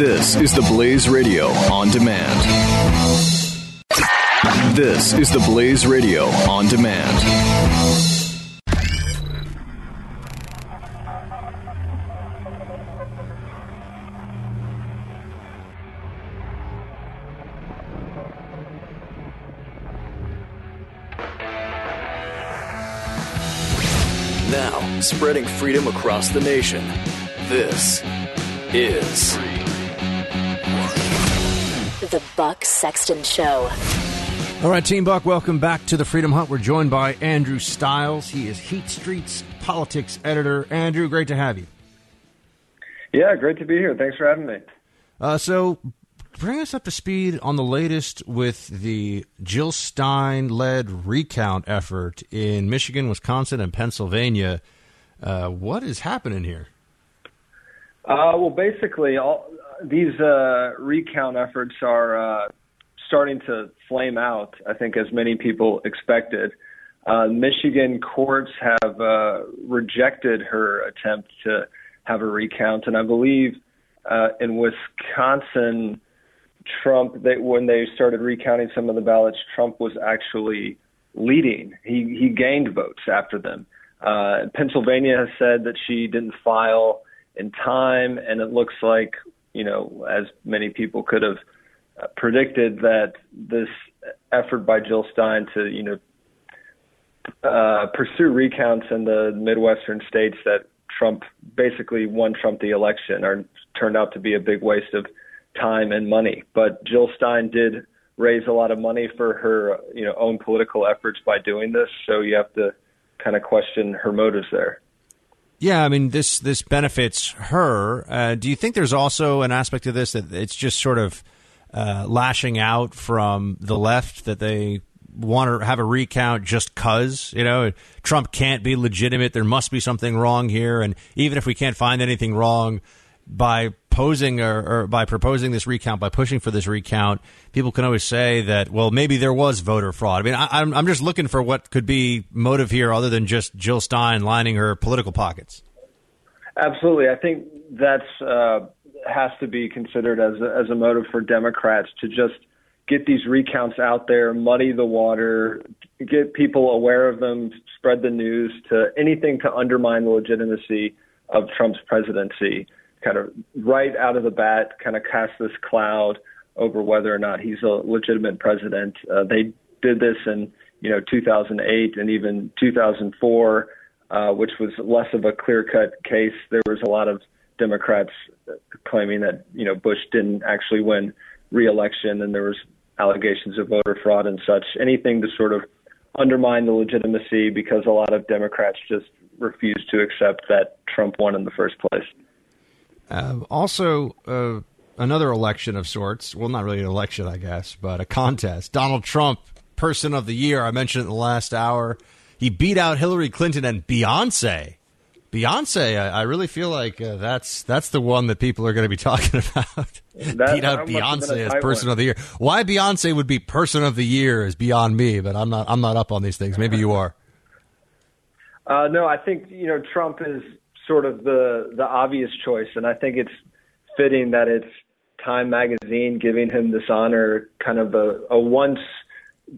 This is the Blaze Radio on demand. This is the Blaze Radio on demand. Now, spreading freedom across the nation. This is The Buck Sexton Show. All right, Team Buck, welcome back to the Freedom Hut. We're joined by Andrew Stiles. He is Heat Street's politics editor. Andrew, great to have you. Yeah, great to be here. Thanks for having me. Uh, so, bring us up to speed on the latest with the Jill Stein led recount effort in Michigan, Wisconsin, and Pennsylvania. Uh, what is happening here? Uh, well, basically, all these uh, recount efforts are uh, starting to flame out. I think, as many people expected. Uh, Michigan courts have uh, rejected her attempt to have a recount, and I believe uh, in Wisconsin, Trump, they, when they started recounting some of the ballots, Trump was actually leading. He he gained votes after them. Uh, Pennsylvania has said that she didn't file in time, and it looks like you know, as many people could have uh, predicted, that this effort by Jill Stein to you know uh, pursue recounts in the Midwestern states that Trump basically won Trump the election are turned out to be a big waste of time and money. But Jill Stein did raise a lot of money for her you know own political efforts by doing this, so you have to kind of question her motives there. Yeah, I mean this this benefits her. Uh, do you think there's also an aspect of this that it's just sort of uh, lashing out from the left that they want to have a recount just cuz you know Trump can't be legitimate. There must be something wrong here, and even if we can't find anything wrong by posing or, or by proposing this recount, by pushing for this recount, people can always say that well maybe there was voter fraud. I mean I, I'm I'm just looking for what could be motive here other than just Jill Stein lining her political pockets. Absolutely, I think that's uh, has to be considered as a, as a motive for Democrats to just get these recounts out there, muddy the water, get people aware of them, spread the news to anything to undermine the legitimacy of Trump's presidency. Kind of right out of the bat, kind of cast this cloud over whether or not he's a legitimate president. Uh, they did this in you know 2008 and even 2004, uh, which was less of a clear-cut case. There was a lot of Democrats claiming that you know Bush didn't actually win re-election, and there was allegations of voter fraud and such. Anything to sort of undermine the legitimacy because a lot of Democrats just refuse to accept that Trump won in the first place. Uh, also, uh, another election of sorts. Well, not really an election, I guess, but a contest. Donald Trump, Person of the Year. I mentioned it in the last hour. He beat out Hillary Clinton and Beyonce. Beyonce, I, I really feel like uh, that's that's the one that people are going to be talking about. That- beat out that must have been Beyonce as Person one. of the Year. Why Beyonce would be Person of the Year is beyond me, but I'm not I'm not up on these things. Maybe you are. Uh, no, I think you know Trump is sort of the the obvious choice, and I think it's fitting that it's Time Magazine giving him this honor, kind of a, a once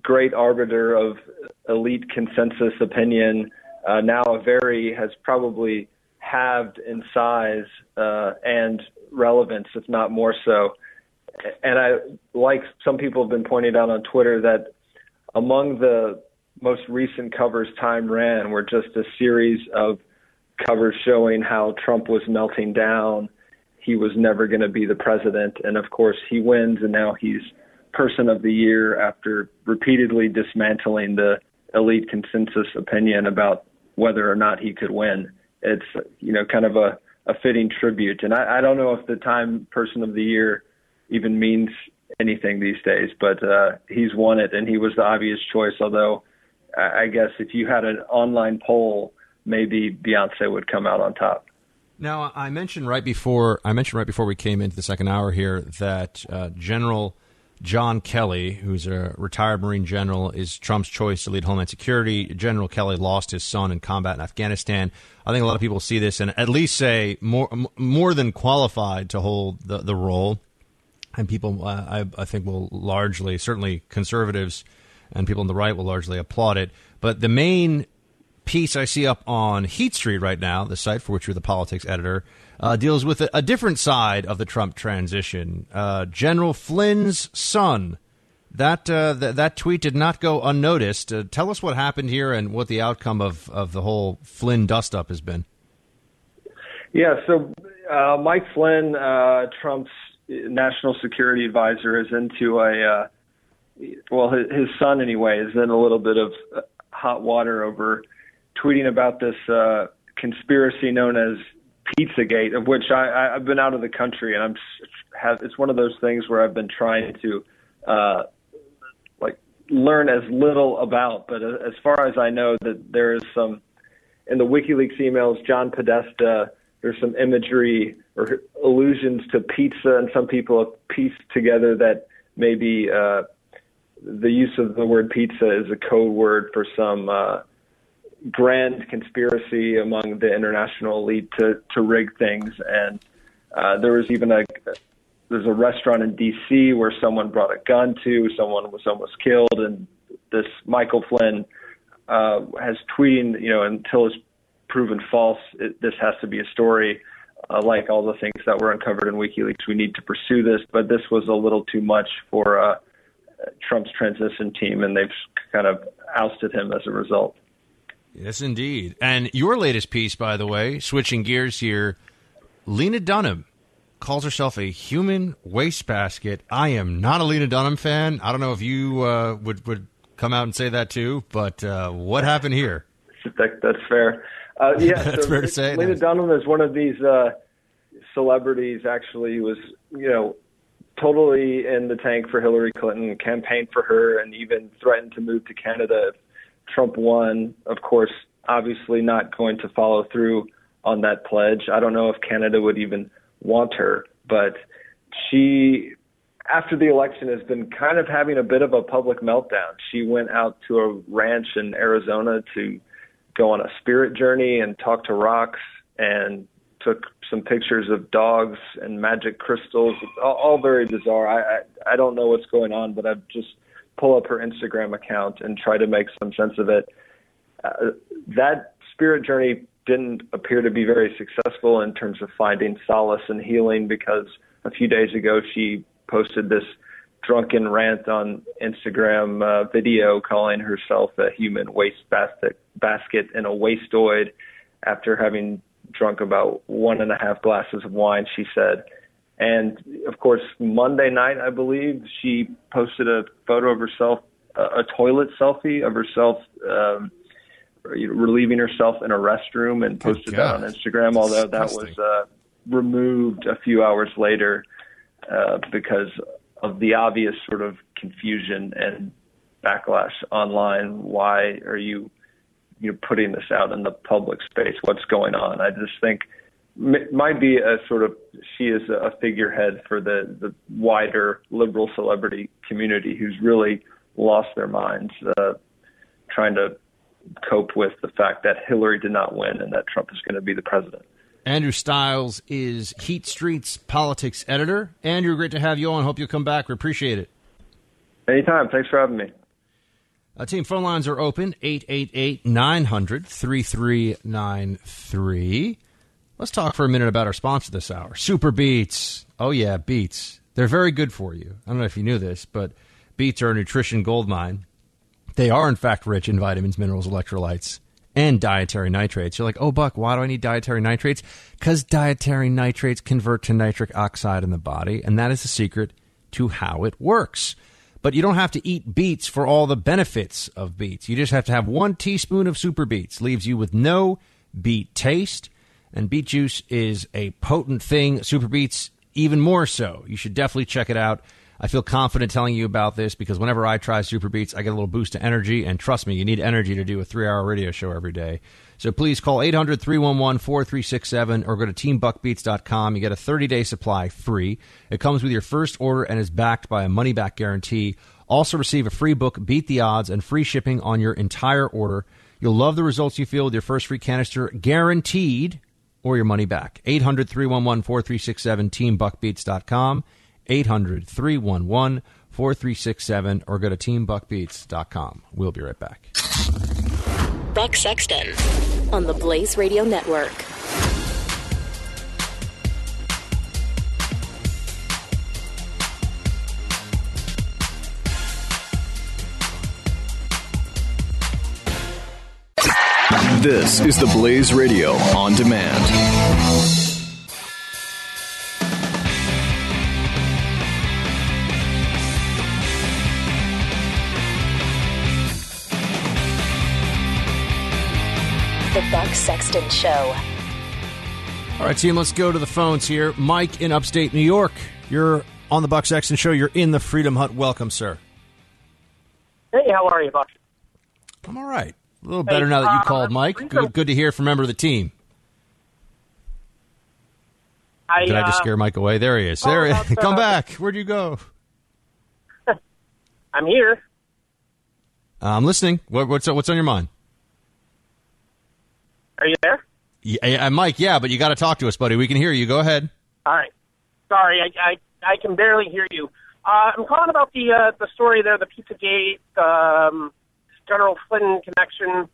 great arbiter of elite consensus opinion. Uh, now a very has probably halved in size uh, and relevance, if not more so. And I like some people have been pointing out on Twitter that among the most recent covers Time ran were just a series of covers showing how Trump was melting down. He was never going to be the president. And of course, he wins, and now he's person of the year after repeatedly dismantling the elite consensus opinion about whether or not he could win. It's, you know, kind of a, a fitting tribute. And I, I don't know if the Time person of the year even means anything these days, but uh, he's won it, and he was the obvious choice. Although, I I guess if you had an online poll, maybe Beyonce would come out on top. Now, I mentioned right before I mentioned right before we came into the second hour here that uh, General John Kelly, who's a retired Marine general, is Trump's choice to lead Homeland Security. General Kelly lost his son in combat in Afghanistan. I think a lot of people see this and at least say more more than qualified to hold the, the role. And people, uh, I, I think, will largely, certainly conservatives and people on the right will largely applaud it. But the main piece I see up on Heat Street right now, the site for which you're the politics editor, uh, deals with a, a, different side of the Trump transition. Uh, General Flynn's son. That, uh, th- that tweet did not go unnoticed. Uh, tell us what happened here and what the outcome of, of the whole Flynn dust up has been. Yeah, so uh, Mike Flynn, uh, Trump's national security advisor, is into a well, his, his son anyway is in a little bit of hot water over tweeting about this uh, conspiracy known as Pizzagate, of which I, I've been out of the country, and I'm have it's one of those things where I've been trying to uh, like learn as little about. But as far as I know, that there is some in the WikiLeaks emails, John Podesta. There's some imagery or allusions to pizza, and some people have pieced together that maybe uh, the use of the word pizza is a code word for some uh, grand conspiracy among the international elite to to rig things. And uh, there was even a there's a restaurant in D.C. where someone brought a gun to, someone was almost killed, and this Michael Flynn uh, has tweeting, you know, until it's proven false, it, this has to be a story. Uh, like all the things that were uncovered in WikiLeaks, we need to pursue this. But this was a little too much for uh, Trump's transition team, and they've kind of ousted him as a result. Yes, indeed. And your latest piece, by the way, switching gears here, Lena Dunham calls herself a human wastebasket. I am not a Lena Dunham fan. I don't know if you uh, would would come out and say that too, but uh, what happened here? That, that's fair. Uh, yeah, that's so fair to say. Lena Dunham is one of these uh, celebrities. Actually, was you know totally in the tank for Hillary Clinton, campaigned for her, and even threatened to move to Canada Trump won. Of course, obviously not going to follow through on that pledge. I don't know if Canada would even want her, but she, after the election, has been kind of having a bit of a public meltdown. She went out to a ranch in Arizona to go on a spirit journey and talk to rocks and took some pictures of dogs and magic crystals. all, all very bizarre. I, I I don't know what's going on, but I've just pull up her Instagram account and try to make some sense of it. Uh, that spirit journey didn't appear to be very successful in terms of finding solace and healing because a few days ago she posted this drunken rant on Instagram uh, video calling herself a human waste basket, basket and a wasteoid after having drunk about one and a half glasses of wine, she said. And of course, Monday night, I believe, she posted a photo of herself, a toilet selfie of herself um, relieving herself in a restroom and posted that on Instagram, although that was uh, removed a few hours later uh, because of the obvious sort of confusion and backlash online. Why are you you know, putting this out in the public space. What's going on? I just think might be a sort of she is a figurehead for the the wider liberal celebrity community who's really lost their minds uh, trying to cope with the fact that Hillary did not win and that Trump is going to be the president. Andrew Stiles is Heat Street's politics editor. Andrew, great to have you on. Hope you'll come back. We appreciate it. Anytime. Thanks for having me. Uh, team phone lines are open 888 900 3393. Let's talk for a minute about our sponsor this hour Super Beets. Oh, yeah, beets. They're very good for you. I don't know if you knew this, but beets are a nutrition goldmine. They are, in fact, rich in vitamins, minerals, electrolytes, and dietary nitrates. You're like, oh, Buck, why do I need dietary nitrates? Because dietary nitrates convert to nitric oxide in the body, and that is the secret to how it works. But you don't have to eat beets for all the benefits of beets. You just have to have one teaspoon of super beets. Leaves you with no beet taste. And beet juice is a potent thing. Super beets, even more so. You should definitely check it out. I feel confident telling you about this because whenever I try Super Beets, I get a little boost of energy. And trust me, you need energy to do a three hour radio show every day. So please call 800 311 4367 or go to teambuckbeats.com. You get a 30 day supply free. It comes with your first order and is backed by a money back guarantee. Also, receive a free book, Beat the Odds, and free shipping on your entire order. You'll love the results you feel with your first free canister, guaranteed, or your money back. 800 311 4367, teambuckbeats.com. 800 311 4367, or go to teambuckbeats.com. We'll be right back. Buck Sexton on the Blaze Radio Network. This is the Blaze Radio on demand. The Buck Sexton Show. All right, team, let's go to the phones here. Mike in upstate New York. You're on the Buck Sexton Show. You're in the Freedom Hut. Welcome, sir. Hey, how are you, Buck? I'm all right. A little better now that you uh, called, Mike. Good, good to hear from a member of the team. I, Did I just uh, scare Mike away? There he is. There he is. Come back. Where'd you go? I'm here. Uh, I'm listening. What, what's what's on your mind? Are you there? Yeah, Mike. Yeah, but you got to talk to us, buddy. We can hear you. Go ahead. All right. Sorry, I I, I can barely hear you. Uh, I'm calling about the uh, the story there, the PizzaGate, um, General Flynn connection.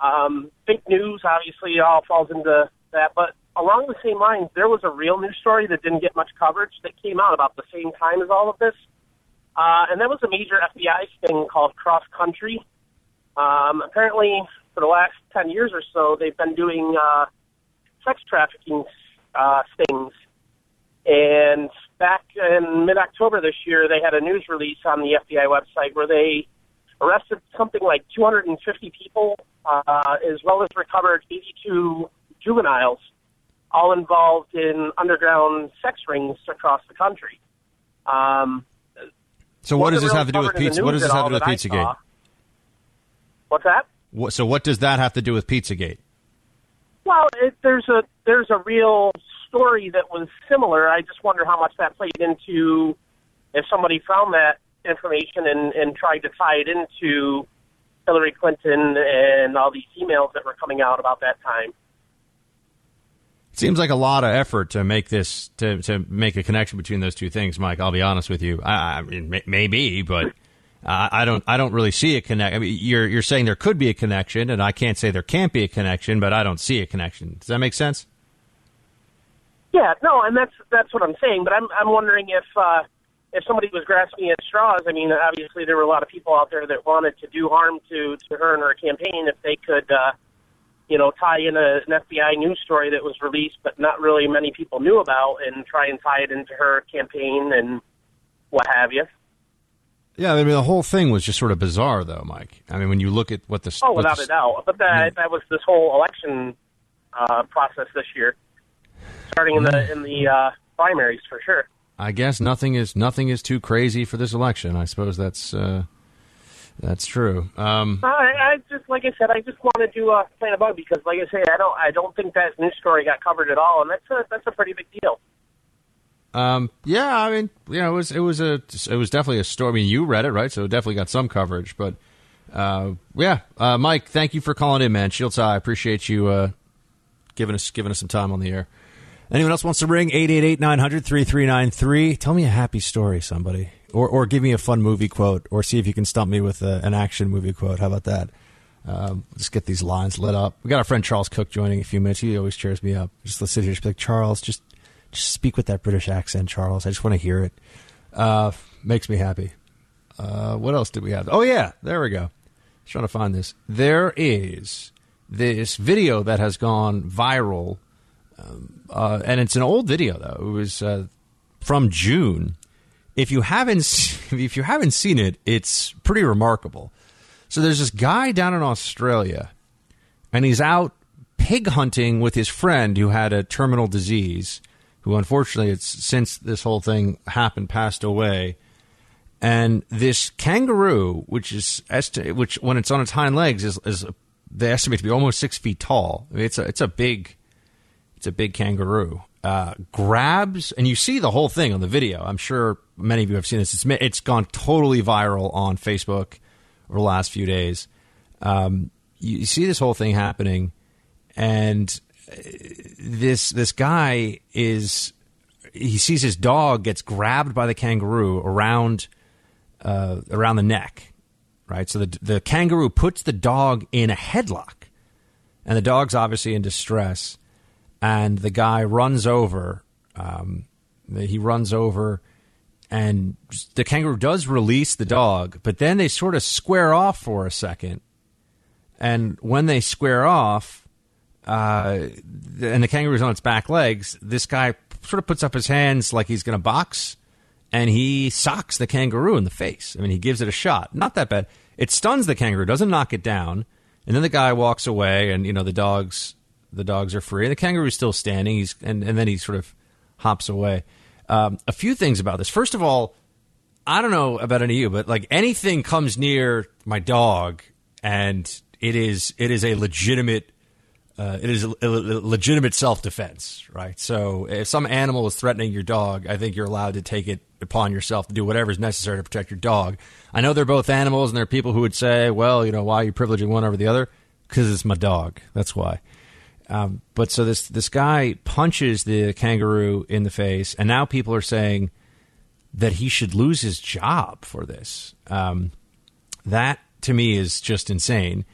Um, fake news, obviously, all falls into that. But along the same lines, there was a real news story that didn't get much coverage that came out about the same time as all of this, uh, and that was a major FBI thing called Cross Country. Um, apparently, for the last 10 years or so, they've been doing uh, sex trafficking uh, stings. And back in mid October this year, they had a news release on the FBI website where they arrested something like 250 people, uh, as well as recovered 82 juveniles, all involved in underground sex rings across the country. Um, So what does this have to do with covered in the pizza? What does this have to do with PizzaGate? What's that? What, so what does that have to do with PizzaGate? Well, it, there's a there's a real story that was similar. I just wonder how much that played into if somebody found that information and, and tried to tie it into Hillary Clinton and all these emails that were coming out about that time. Seems like a lot of effort to make this to to make a connection between those two things, Mike. I'll be honest with you. I, I mean, may, maybe, but uh, I don't. I don't really see a connect. I mean, you're you're saying there could be a connection, and I can't say there can't be a connection, but I don't see a connection. Does that make sense? Yeah, no, and that's that's what I'm saying. But I'm I'm wondering if uh, if somebody was grasping at straws. I mean, obviously there were a lot of people out there that wanted to do harm to to her and her campaign. If they could, uh, you know, tie in a, an FBI news story that was released, but not really many people knew about, and try and tie it into her campaign and what have you. Yeah, I mean the whole thing was just sort of bizarre, though, Mike. I mean, when you look at what the Oh, what without the- a doubt. But that that was this whole election uh, process this year, starting in the in the uh, primaries for sure. I guess nothing is nothing is too crazy for this election. I suppose that's uh, that's true. Um, Uh, I, I just like I said, I just wanted to uh, plant a bug because, like I say, I don't I don't think that news story got covered at all, and that's a that's a pretty big deal. Um, yeah, I mean, you know, it was it was a it was definitely a story. I mean, you read it, right? So it definitely got some coverage. But uh, yeah, uh, Mike, thank you for calling in, man. Shields I appreciate you uh, giving us giving us some time on the air. Anyone else wants to ring 888-900-3393? Tell me a happy story, somebody, or or give me a fun movie quote, or see if you can stump me with a, an action movie quote. How about that? Um, let's get these lines lit up. We got our friend Charles Cooke joining in a few minutes. He always cheers me up. Just let's sit here, just be like Charles, just just speak with that British accent, Charles. I just want to hear it. Uh, makes me happy. Uh, what else did we have? Oh yeah, there we go. Just trying to find this. There is this video that has gone viral, uh, and it's an old video though. It was uh, from June. If you haven't if you haven't seen it, it's pretty remarkable. So there's this guy down in Australia, and he's out pig hunting with his friend who had a terminal disease, who unfortunately, it's since this whole thing happened, passed away. and this kangaroo, which is esti- which when it's on its hind legs is, is they estimate to be almost six feet tall. I mean, it's a it's a big it's a big kangaroo. Uh, grabs and you see the whole thing on the video. I'm sure many of you have seen this. It's it's gone totally viral on Facebook over the last few days. Um, you, see this whole thing happening, and uh, this this guy is he sees his dog gets grabbed by the kangaroo around uh, around the neck, right? So the the kangaroo puts the dog in a headlock, and the dog's obviously in distress, and the guy runs over. Um, he runs over, and the kangaroo does release the dog, but then they sort of square off for a second, and when they square off. Uh, and the kangaroo's on its back legs. This guy sort of puts up his hands like he's going to box, and he socks the kangaroo in the face. I mean, he gives it a shot. Not that bad. It stuns the kangaroo, doesn't knock it down, and then the guy walks away, and you know the dogs the dogs are free. The kangaroo's still standing. He's and, and then he sort of hops away. Um, a few things about this. First of all, I don't know about any of you, but like anything comes near my dog, and it is it is a legitimate uh, it is a, a legitimate self defense, right? So if some animal is threatening your dog, I think you're allowed to take it upon yourself to do whatever is necessary to protect your dog. I know they're both animals, and there are people who would say, well, you know, why are you privileging one over the other? Because it's my dog. That's why. Um, but so this this guy punches the kangaroo in the face, and now people are saying that he should lose his job for this. Um, that to me is just insane.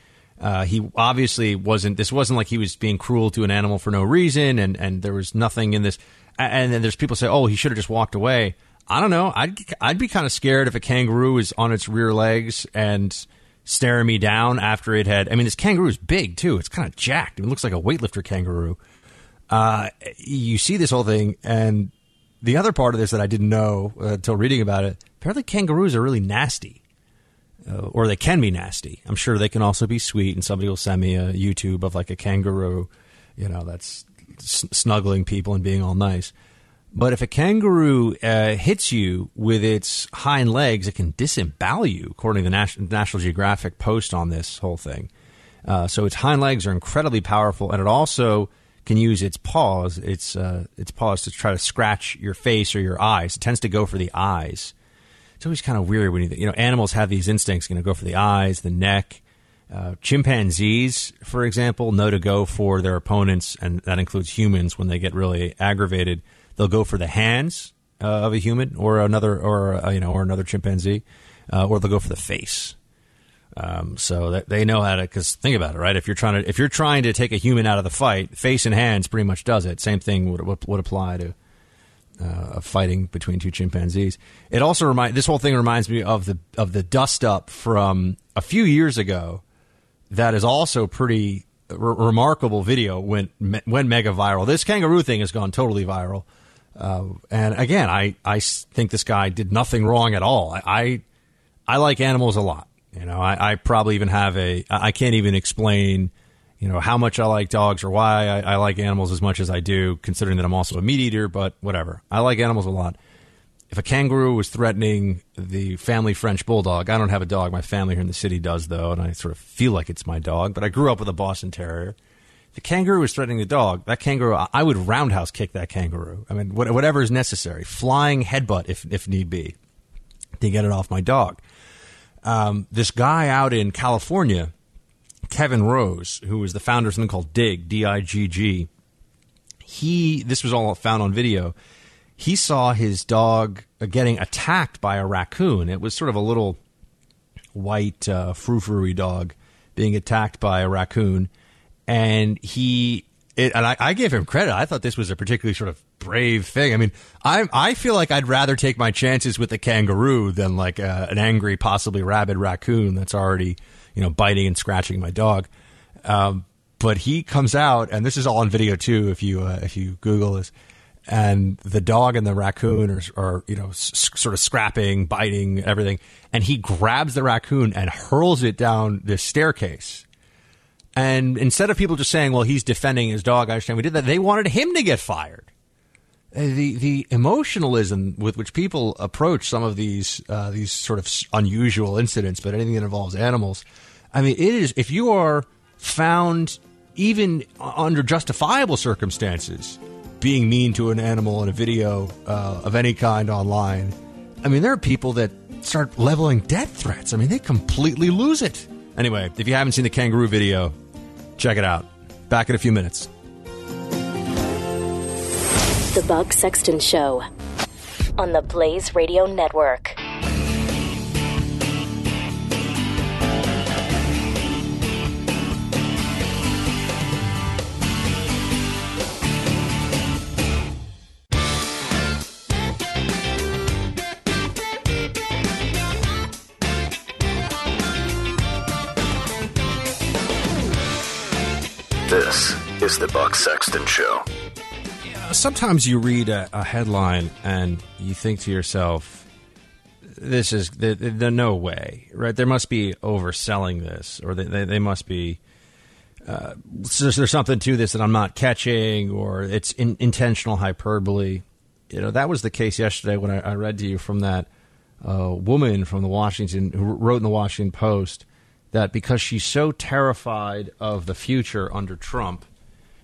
Uh, he obviously wasn't. This wasn't like he was being cruel to an animal for no reason, and and there was nothing in this. And then there's people say, "Oh, he should have just walked away." I don't know. I'd I'd be kind of scared if a kangaroo is on its rear legs and staring me down after it had. I mean, this kangaroo is big too. It's kind of jacked. It looks like a weightlifter kangaroo. Uh, you see this whole thing, and the other part of this that I didn't know uh, until reading about it. Apparently, kangaroos are really nasty uh, or they can be nasty. I'm sure they can also be sweet. And somebody will send me a YouTube of like a kangaroo, you know, that's snuggling people and being all nice. But if a kangaroo uh, hits you with its hind legs, it can disembowel you, according to the Nas- National Geographic post on this whole thing. Uh, so its hind legs are incredibly powerful, and it also can use its paws, its uh, its paws to try to scratch your face or your eyes. It tends to go for the eyes it's always kind of weird when you you know animals have these instincts. You know, go for the eyes, the neck. Uh, chimpanzees, for example, know to go for their opponents, and that includes humans. When they get really aggravated, they'll go for the hands uh, of a human or another, or uh, you know, or another chimpanzee, uh, or they'll go for the face. Um, so that they know how to. Because think about it, right? If you're trying to if you're trying to take a human out of the fight, face and hands pretty much does it. Same thing would would, would apply to uh, fighting between two chimpanzees. It also remind this whole thing reminds me of the of the dust up from a few years ago. That is also pretty remarkable video went went mega viral. This kangaroo thing has gone totally viral. Uh, and again, I, I think this guy did nothing wrong at all. I, I, I like animals a lot. You know, I, I probably even have a I can't even explain you know how much I like dogs or why I, I, like animals as much as I do, considering that I'm also a meat eater. But whatever, I like animals a lot. If a kangaroo was threatening the family French bulldog, I don't have a dog. My family here in the city does, though, and I sort of feel like it's my dog. But I grew up with a Boston Terrier. The kangaroo is threatening the dog. That kangaroo, I would roundhouse kick that kangaroo. I mean, whatever is necessary, flying headbutt if if need be, to get it off my dog. Um, this guy out in California Kevin Rose, who was the founder of something called Digg D I G G, he, this was all found on video. He saw his dog getting attacked by a raccoon. It was sort of a little white, uh, frou dog being attacked by a raccoon. And he, it, and I, I gave him credit. I thought this was a particularly sort of brave thing. I mean, I I feel like I'd rather take my chances with a kangaroo than like a, an angry, possibly rabid raccoon that's already you know, biting and scratching my dog. Um, but he comes out, and this is all on video too. If you uh, if you Google this, and the dog and the raccoon are, are you know s- sort of scrapping, biting, everything, and he grabs the raccoon and hurls it down this staircase. And instead of people just saying, "Well, he's defending his dog," I understand we did that. They wanted him to get fired. uh, the the emotionalism with which people approach some of these uh, these sort of unusual incidents, but anything that involves animals, I mean, it is if you are found even under justifiable circumstances being mean to an animal in a video uh, of any kind online. I mean, there are people that start leveling death threats. I mean, they completely lose it. Anyway, if you haven't seen the kangaroo video, check it out. Back in a few minutes. The Buck Sexton Show on the Blaze Radio Network. Sexton Show. Sometimes you read a, a headline and you think to yourself, "This is the, the, the no way, right? There must be overselling this, or they, they, they must be." Uh, so there's something to this that I'm not catching, or it's in, intentional hyperbole. You know that was the case yesterday when I, I read to you from that uh, woman from the Washington who wrote in the Washington Post that because she's so terrified of the future under Trump,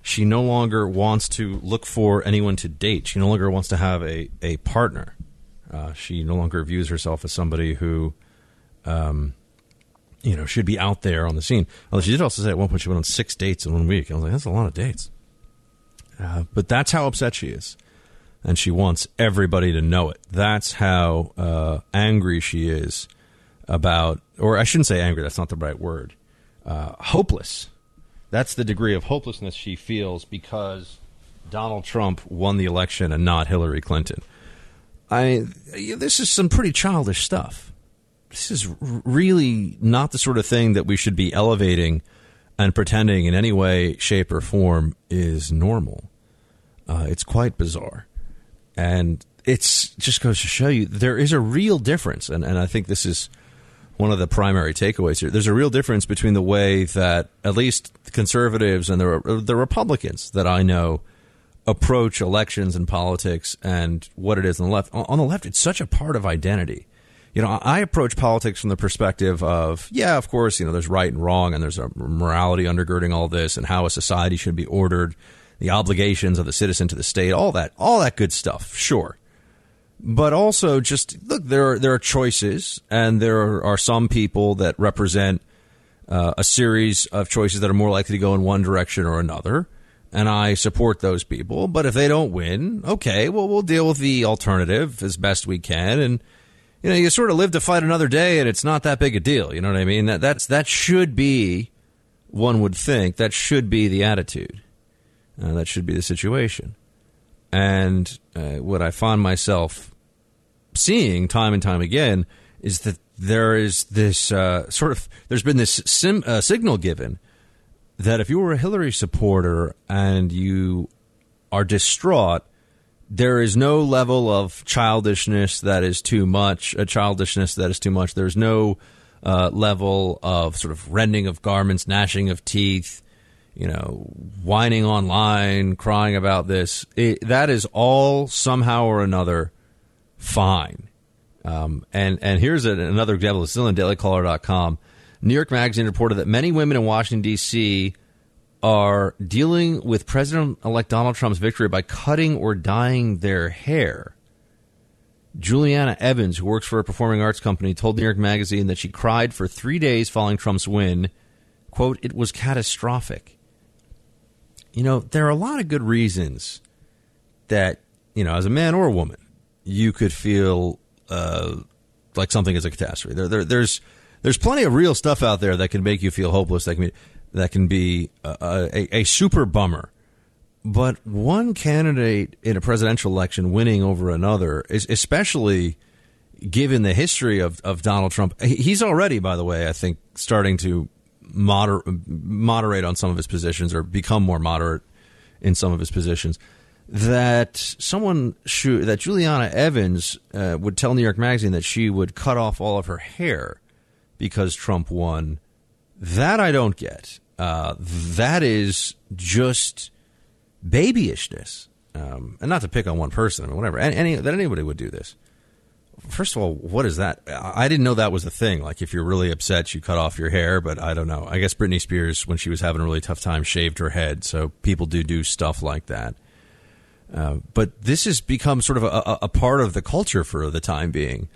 she no longer wants to look for anyone to date. She no longer wants to have a, a partner. Uh, she no longer views herself as somebody who, um, you know, should be out there on the scene. Although she did also say at one point she went on six dates in one week. I was like, that's a lot of dates. Uh, but that's how upset she is. And she wants everybody to know it. That's how uh, angry she is about, or I shouldn't say angry, that's not the right word, uh, hopeless. That's the degree of hopelessness she feels because Donald Trump won the election and not Hillary Clinton. I this is some pretty childish stuff. This is really not the sort of thing that we should be elevating and pretending in any way, shape, or form is normal. Uh, it's quite bizarre, and it's just goes to show you there is a real difference, and, and I think this is one of the primary takeaways here. There's a real difference between the way that at least conservatives and the the Republicans that I know approach elections and politics and what it is on the left. On the left, it's such a part of identity. You know, I approach politics from the perspective of, yeah, of course, you know, there's right and wrong, and there's a morality undergirding all this, and how a society should be ordered, the obligations of the citizen to the state, all that, all that good stuff. Sure, but also just look there are there are choices and there are some people that represent uh, a series of choices that are more likely to go in one direction or another. And I support those people but if they don't win okay well we'll deal with the alternative as best we can. And you know you sort of live to fight another day and it's not that big a deal. You know what I mean? That that's that should be one would think that should be the attitude. Uh, that should be the situation. And uh, what I find myself seeing time and time again is that there is this uh, sort of there's been this sim, uh, signal given that if you were a Hillary supporter and you are distraught, there is no level of childishness that is too much, a childishness that is too much. There's no uh, level of sort of rending of garments, gnashing of teeth, you know, whining online, crying about this. It, that is all somehow or another fine. Um, and and here's a, another example. It's still in dailycaller.com. New York Magazine reported that many women in Washington, D.C. are dealing with President elect Donald Trump's victory by cutting or dyeing their hair. Juliana Evans, who works for a performing arts company, told New York Magazine that she cried for three days following Trump's win. Quote, it was catastrophic you know, there are a lot of good reasons that, you know, as a man or a woman, you could feel uh, like something is a catastrophe. There, there, there's there's plenty of real stuff out there that can make you feel hopeless. That can be, that can be a, a, a super bummer. But one candidate in a presidential election winning over another is especially given the history of, of Donald Trump. He's already, by the way, I think, starting to moder- moderate on some of his positions or become more moderate in some of his positions. That someone should, that Juliana Evans uh, would tell New York Magazine that she would cut off all of her hair because Trump won. That I don't get. Uh, that is just babyishness. um, and not to pick on one person, I mean, whatever, any that anybody would do this. First of all, what is that? I didn't know that was a thing. Like, if you're really upset, you cut off your hair. But I don't know. I guess Britney Spears, when she was having a really tough time, shaved her head. So people do do stuff like that. Uh, but this has become sort of a, a, part of the culture for the time being.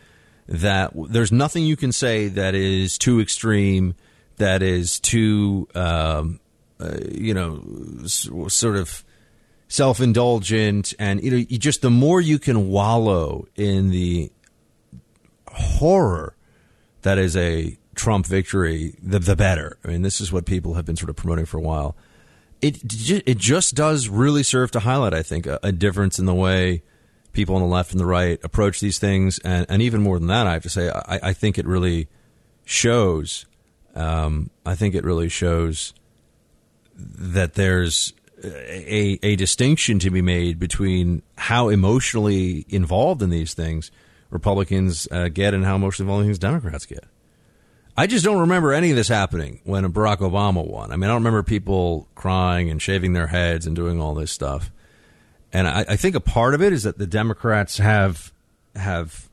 That there's nothing you can say that is too extreme, that is too, um, uh, you know, sort of self indulgent, and you know, you just the more you can wallow in the horror that is a Trump victory, the the better. I mean, this is what people have been sort of promoting for a while. It it just does really serve to highlight, I think, a, a difference in the way people on the left and the right approach these things, and, and even more than that, I have to say, I, I think it really shows. Um, I think it really shows that there's a, a distinction to be made between how emotionally involved in these things Republicans uh, get and how emotionally involved in things Democrats get. I just don't remember any of this happening when Barack Obama won. I mean, I don't remember people crying and shaving their heads and doing all this stuff. And I, I think a part of it is that the Democrats have have,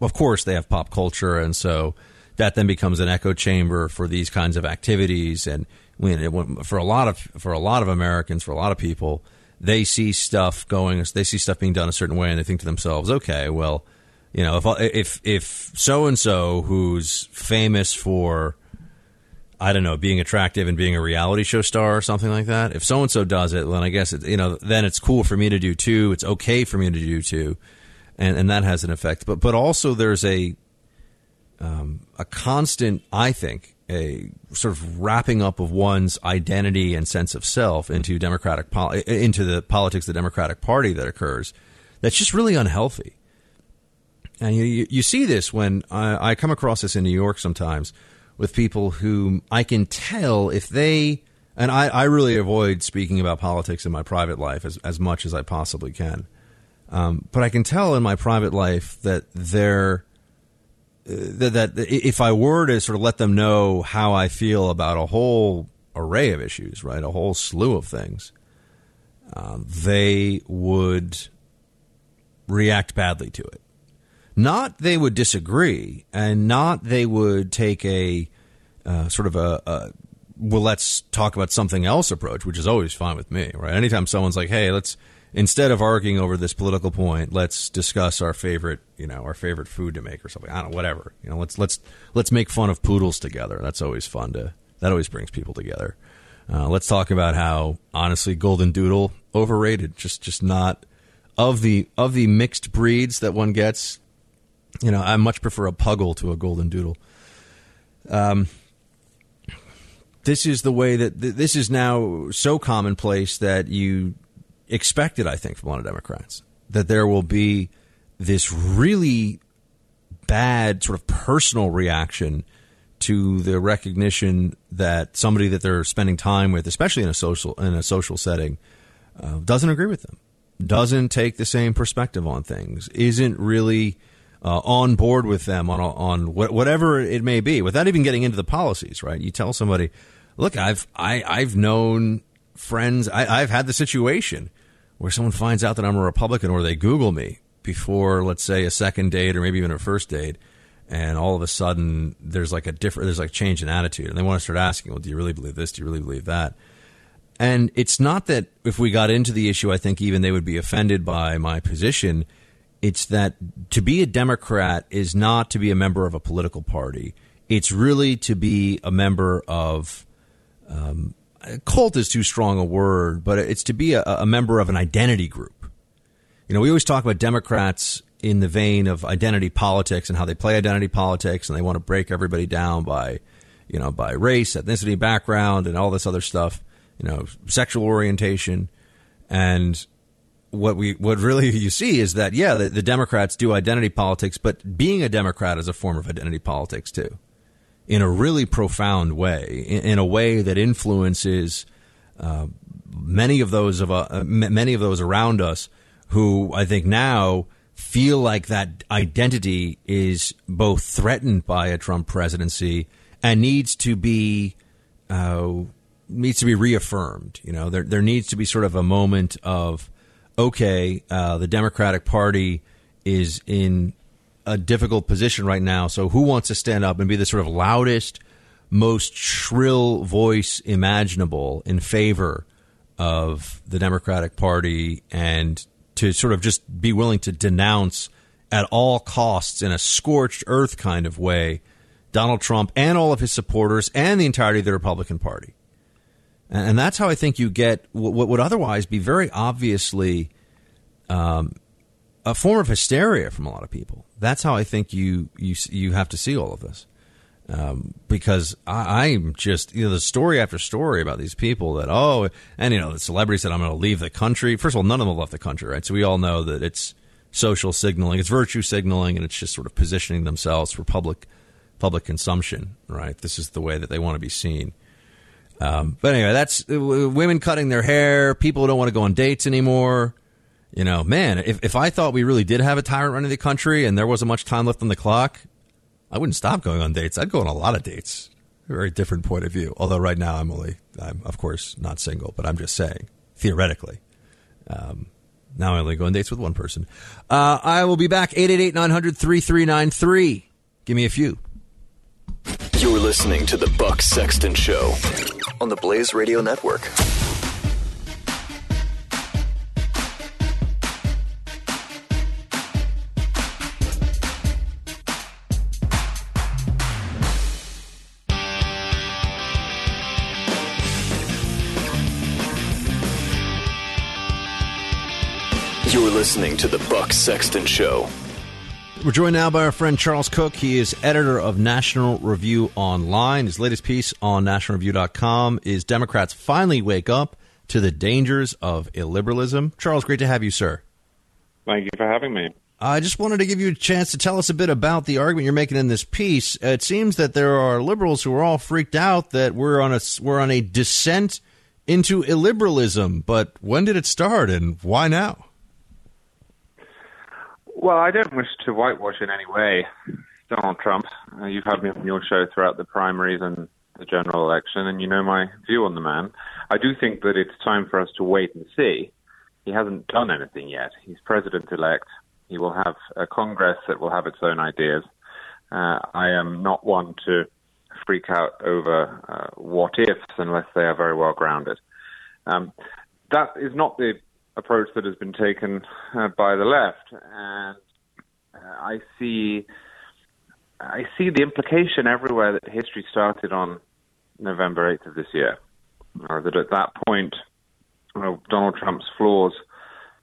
of course, they have pop culture, and so that then becomes an echo chamber for these kinds of activities. And when, for a lot of for a lot of Americans, for a lot of people, they see stuff going, they see stuff being done a certain way, and they think to themselves, okay, well you know, if if if so and so who's famous for I don't know, being attractive and being a reality show star or something like that. If so and so does it, then I guess it, you know, then it's cool for me to do too. It's okay for me to do too, and and that has an effect. But but also there's a um, a constant, I think, a sort of wrapping up of one's identity and sense of self into democratic pol- into the politics of the Democratic Party that occurs. That's just really unhealthy. And you, you see this when I, I come across this in New York sometimes with people who I can tell if they, and I, I really avoid speaking about politics in my private life as, as much as I possibly can. Um, but I can tell in my private life that they're, uh, that, that if I were to sort of let them know how I feel about a whole array of issues, right, a whole slew of things, um, they would react badly to it. Not they would disagree, and not they would take a uh, sort of a, a well, let's talk about something else approach, which is always fine with me, right? Anytime someone's like, hey, let's instead of arguing over this political point, let's discuss our favorite, you know, our favorite food to make or something. I don't know, whatever. You know, let's let's let's make fun of poodles together. That's always fun to. That always brings people together. Uh, let's talk about how honestly, golden doodle overrated. Just just not of the of the mixed breeds that one gets you know, I much prefer a puggle to a golden doodle. Um, this is the way that th- this is now so commonplace that you expect it, I think, from a lot of Democrats, that there will be this really bad sort of personal reaction to the recognition that somebody that they're spending time with, especially in a social in a social setting, uh, doesn't agree with them, doesn't take the same perspective on things, isn't really uh, on board with them on on whatever it may be, without even getting into the policies. Right? You tell somebody, "Look, I've I, I've known friends. I, I've had the situation where someone finds out that I'm a Republican, or they Google me before, let's say, a second date or maybe even a first date." And all of a sudden, there's like a different, there's like a change in attitude, and they want to start asking, "Well, do you really believe this? Do you really believe that?" And it's not that if we got into the issue, I think even they would be offended by my position it's that to be a Democrat is not to be a member of a political party. It's really to be a member of um, cult is too strong a word, but it's to be a, a member of an identity group. You know, we always talk about Democrats in the vein of identity politics and how they play identity politics and they want to break everybody down by, you know, by race, ethnicity, background, and all this other stuff, you know, sexual orientation. And what we what really you see is that yeah, the, the, Democrats do identity politics, but being a Democrat is a form of identity politics too, in a really profound way, in, in a way that influences uh, many of those of uh, many of those around us who I think now feel like that identity is both threatened by a Trump presidency and needs to be. Uh, needs to be reaffirmed. You know, there there needs to be sort of a moment of okay, uh, the Democratic Party is in a difficult position right now. So who wants to stand up and be the sort of loudest, most shrill voice imaginable in favor of the Democratic Party and to sort of just be willing to denounce at all costs in a scorched earth kind of way Donald Trump and all of his supporters and the entirety of the Republican Party. And that's how I think you get what would otherwise be very obviously um, a form of hysteria from a lot of people. That's how I think you you you have to see all of this. Um, because I, I'm just you know the story after story about these people that oh and you know the celebrities said I'm going to leave the country. First of all, none of them left the country, right? So we all know that it's social signaling, it's virtue signaling, and it's just sort of positioning themselves for public public consumption, right? This is the way that they want to be seen. Um, but anyway, that's uh, women cutting their hair, people don't want to go on dates anymore. You know, man, if, if I thought we really did have a tyrant running the country and there wasn't much time left on the clock, I wouldn't stop going on dates. I'd go on a lot of dates. Very different point of view. Although right now I'm only, I'm of course not single, but I'm just saying, theoretically. Um, now I only go on dates with one person. Uh, I will be back 888 900 3393. Give me a few. You're listening to the Buck Sexton Show on the Blaze Radio Network. You're listening to the Buck Sexton Show. We're joined now by our friend Charles Cooke. He is editor of National Review Online. His latest piece on nationalreview.com is Democrats finally wake up to the dangers of illiberalism. Charles, great to have you, sir. Thank you for having me. I just wanted to give you a chance to tell us a bit about the argument you're making in this piece. It seems that there are liberals who are all freaked out that we're on a we're on a descent into illiberalism. But when did it start, and why now? Well, I don't wish to whitewash in any way Donald Trump. Uh, you've had me on your show throughout the primaries and the general election, and you know my view on the man. I do think that it's time for us to wait and see. He hasn't done anything yet. He's president elect. He will have a Congress that will have its own ideas. Uh, I am not one to freak out over uh, what ifs unless they are very well grounded. Um, that is not the approach that has been taken uh, by the left, and uh, I see I see the implication everywhere that history started on November 8th of this year, or that at that point, you know, Donald Trump's flaws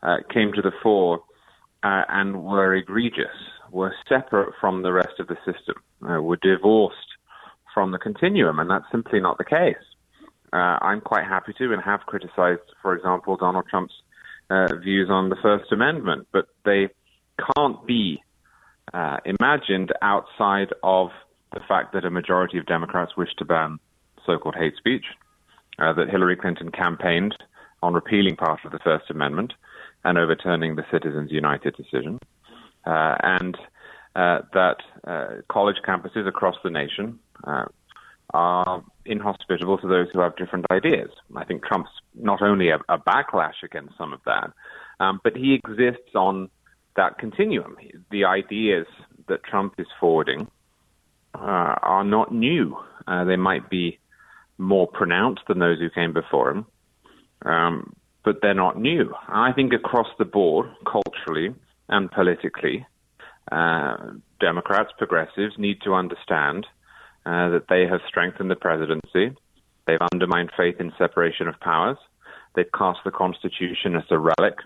uh, came to the fore uh, and were egregious, were separate from the rest of the system, uh, were divorced from the continuum, and that's simply not the case. Uh, I'm quite happy to and have criticized, for example, Donald Trump's uh, views on the First Amendment, but they can't be uh, imagined outside of the fact that a majority of Democrats wish to ban so-called hate speech, uh, that Hillary Clinton campaigned on repealing part of the First Amendment and overturning the Citizens United decision, uh, and uh, that college campuses across the nation are inhospitable to those who have different ideas. I think Trump's not only a, a backlash against some of that, um, but he exists on that continuum. The ideas that Trump is forwarding uh, are not new. Uh, they might be more pronounced than those who came before him, um, but they're not new. I think across the board, culturally and politically, uh, Democrats, progressives need to understand uh, that they have strengthened the presidency. They've undermined faith in separation of powers. They've cast the Constitution as a relic.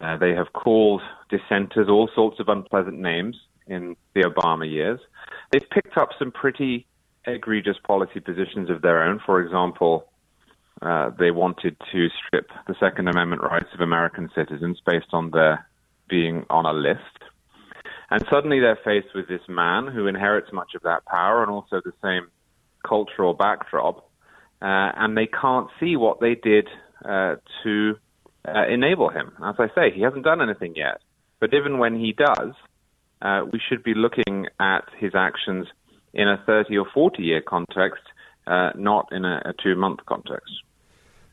Uh, they have called dissenters all sorts of unpleasant names in the Obama years. They've picked up some pretty egregious policy positions of their own. For example, uh, they wanted to strip the Second Amendment rights of American citizens based on their being on a list. And suddenly they're faced with this man who inherits much of that power and also the same cultural backdrop. Uh, and they can't see what they did uh, to uh, enable him. As I say, he hasn't done anything yet. But even when he does, uh, we should be looking at his actions in a 30 or 40 year context, uh, not in a, a two month context.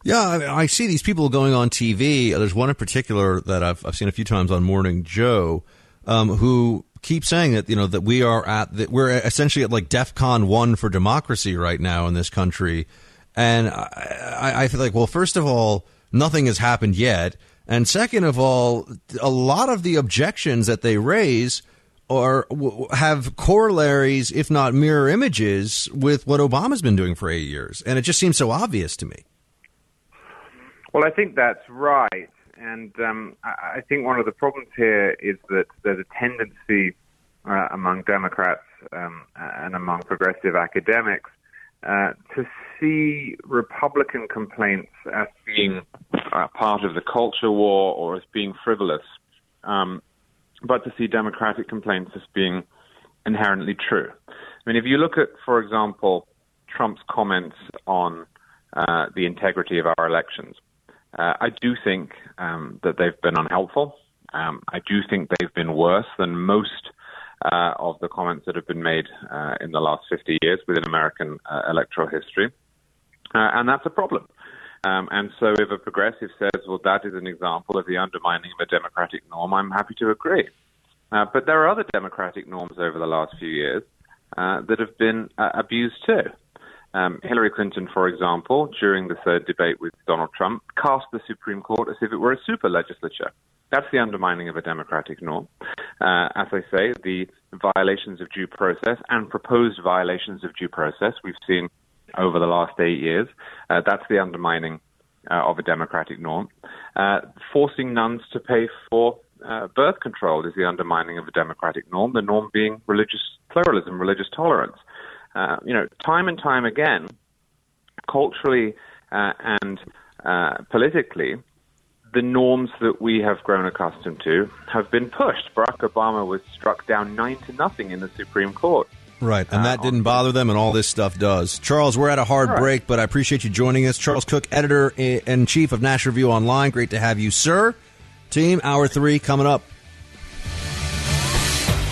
Yeah, I, I, see these people going on TV. There's one in particular that I've, I've seen a few times on Morning Joe, um, who keep saying that you know that we are at that we're essentially at like DEFCON one for democracy right now in this country, and I, I feel like well, first of all, nothing has happened yet, and second of all, a lot of the objections that they raise or have corollaries, if not mirror images, with what Obama's been doing for eight years, and it just seems so obvious to me. Well, I think that's right. And um, I think one of the problems here is that there's a tendency uh, among Democrats um, and among progressive academics uh, to see Republican complaints as being uh, part of the culture war or as being frivolous, um, but to see Democratic complaints as being inherently true. I mean, if you look at, for example, Trump's comments on uh, the integrity of our elections, uh, I do think um, that they've been unhelpful. Um, I do think they've been worse than most uh, of the comments that have been made uh, in the last 50 years within American uh, electoral history. Uh, and that's a problem. Um, and so if a progressive says, well, that is an example of the undermining of a democratic norm, I'm happy to agree. Uh, but there are other democratic norms over the last few years that have been abused too. Um, Hillary Clinton, for example, during the third debate with Donald Trump, cast the Supreme Court as if it were a super legislature. That's the undermining of a democratic norm. Uh, as I say, the violations of due process and proposed violations of due process we've seen over the last eight years, uh, that's the undermining uh, of a democratic norm. Uh, forcing nuns to pay for uh, birth control is the undermining of a democratic norm, the norm being religious pluralism, religious tolerance. Uh, you know, time and time again, culturally uh, and uh, politically, the norms that we have grown accustomed to have been pushed. Barack Obama was struck down nine to nothing in the Supreme Court. Right, and that uh, didn't bother them, and all this stuff does. Charles, we're at a hard right. break, but I appreciate you joining us. Charles Cooke, editor in chief of National Review Online. Great to have you, sir. Team, hour three coming up.